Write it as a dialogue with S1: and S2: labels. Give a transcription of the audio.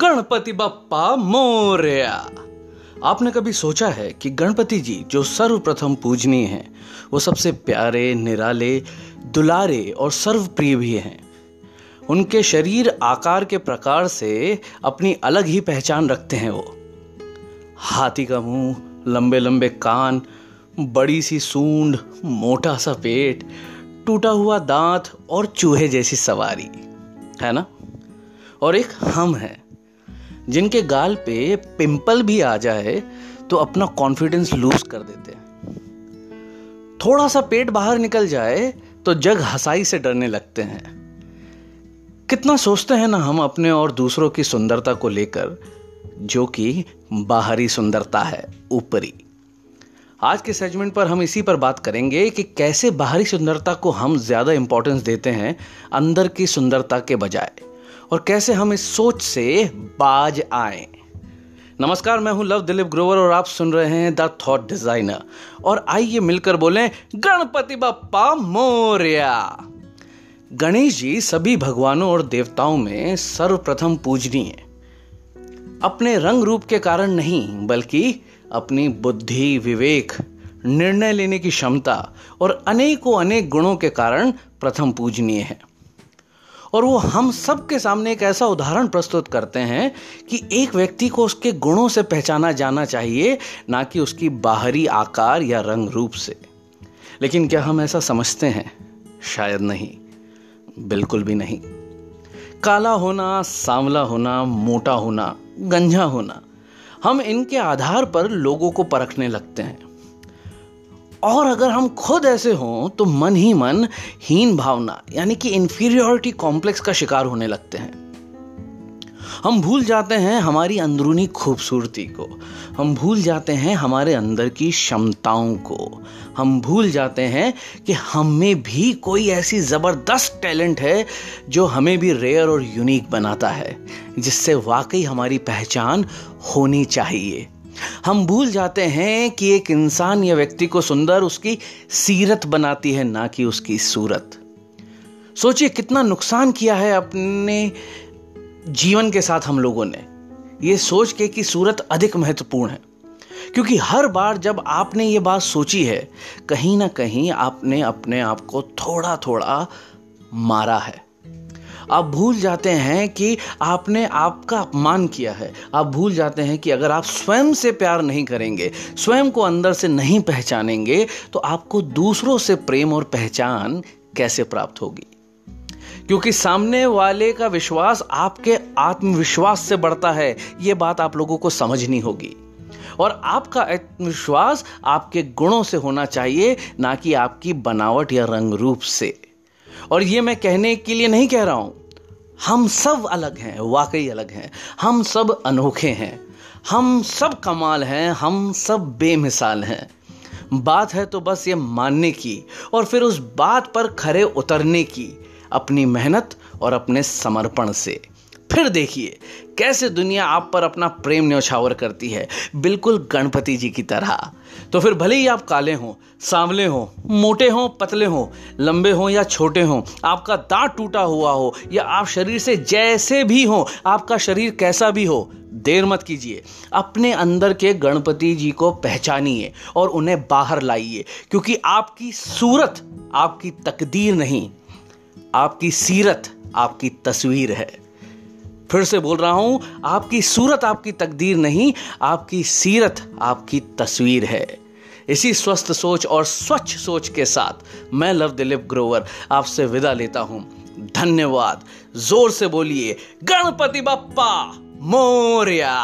S1: गणपति बप्पा मोरया। आपने कभी सोचा है कि गणपति जी, जो सर्वप्रथम पूजनीय हैं, वो सबसे प्यारे, निराले, दुलारे और सर्वप्रिय भी हैं। उनके शरीर आकार के प्रकार से अपनी अलग ही पहचान रखते हैं वो। हाथी का मुँह लंबे लंबे कान बड़ी सी सूंड मोटा सा पेट, टूटा हुआ दांत और चूहे जैसी सवारी। है ना? और एक हम हैं। जिनके गाल पे पिंपल भी आ जाए तो अपना कॉन्फिडेंस लूज कर देते हैं। थोड़ा सा पेट बाहर निकल जाए तो जग हसाई से डरने लगते हैं। कितना सोचते हैं ना हम अपने और दूसरों की सुंदरता को लेकर, जो कि बाहरी सुंदरता है, ऊपरी। आज के सेगमेंट पर हम इसी पर बात करेंगे कि कैसे बाहरी सुंदरता को हम ज़्यादा इंपॉर्टेंस देते हैं अंदर की सुंदरता के बजाय। और कैसे हम इस सोच से बाज आए। नमस्कार, मैं हूँ लव दिलीप ग्रोवर और आप सुन रहे हैं द थॉट डिज़ाइनर। और आइए मिलकर बोलें गणपति बप्पा मोरिया। गणेश जी सभी भगवानों और देवताओं में सर्वप्रथम पूजनीय। अपने रंग रूप के कारण नहीं, बल्कि अपनी बुद्धि, विवेक, निर्णय लेने की क्षमता और अनेकों अनेक गुणों के कारण प्रथम पूजनीय है। और वो हम सब के सामने एक ऐसा उदाहरण प्रस्तुत करते हैं कि एक व्यक्ति को उसके गुणों से पहचाना जाना चाहिए, ना कि उसकी बाहरी आकार या रंग रूप से। लेकिन क्या हम ऐसा समझते हैं? शायद नहीं। बिल्कुल भी नहीं। काला होना, सांवला होना, मोटा होना गंजा होना, हम इनके आधार पर लोगों को परखने लगते हैं। और अगर हम खुद ऐसे हों तो मन ही मन हीन भावना, यानी कि इंफीरियोरिटी कॉम्प्लेक्स का शिकार होने लगते हैं। हम भूल जाते हैं हमारी अंदरूनी खूबसूरती को। हम भूल जाते हैं हमारे अंदर की क्षमताओं को। हम भूल जाते हैं कि हम में भी कोई ऐसी ज़बरदस्त टैलेंट है जो हमें भी रेयर और यूनिक बनाता है, जिससे वाकई हमारी पहचान होनी चाहिए। हम भूल जाते हैं कि एक इंसान या व्यक्ति को सुंदर उसकी सीरत बनाती है, ना कि उसकी सूरत। सोचिए कितना नुकसान किया है अपने जीवन के साथ हम लोगों ने। यह सोच के कि सूरत अधिक महत्वपूर्ण है। क्योंकि हर बार जब आपने ये बात सोची है, कहीं ना कहीं आपने अपने आप को थोड़ा थोड़ा मारा है। आप भूल जाते हैं कि आपने आपका अपमान किया है। आप भूल जाते हैं कि अगर आप स्वयं से प्यार नहीं करेंगे, स्वयं को अंदर से नहीं पहचानेंगे तो आपको दूसरों से प्रेम और पहचान कैसे प्राप्त होगी? क्योंकि सामने वाले का विश्वास आपके आत्मविश्वास से बढ़ता है यह बात आप लोगों को समझनी होगी। और आपका आत्मविश्वास आपके गुणों से होना चाहिए, ना कि आपकी बनावट या रंग रूप से। और ये मैं कहने के लिए नहीं कह रहा हूँ हम सब अलग हैं, वाकई अलग हैं। हम सब अनोखे हैं। हम सब कमाल हैं, हम सब बेमिसाल हैं। बात है तो बस ये मानने की और फिर उस बात पर खरे उतरने की, अपनी मेहनत और अपने समर्पण से। फिर देखिए, कैसे दुनिया आप पर अपना प्रेम न्यौछावर करती है। बिल्कुल गणपति जी की तरह। तो फिर भले ही आप काले हों, सांवले हों, मोटे हों, पतले हों, लंबे हों या छोटे हों, आपका दांत टूटा हुआ हो या आप शरीर से जैसे भी हों, आपका शरीर कैसा भी हो, देर मत कीजिए। अपने अंदर के गणपति जी को पहचानिए और उन्हें बाहर लाइए, क्योंकि आपकी सूरत, आपकी तकदीर नहीं, आपकी सीरत, आपकी तस्वीर है। फिर से बोल रहा हूँ, आपकी सूरत आपकी तकदीर नहीं, आपकी सीरत आपकी तस्वीर है। इसी स्वस्थ सोच और स्वच्छ सोच के साथ मैं लव दिलीप ग्रोवर आपसे विदा लेता हूँ। धन्यवाद। ज़ोर से बोलिए, गणपति बप्पा, मोरिया।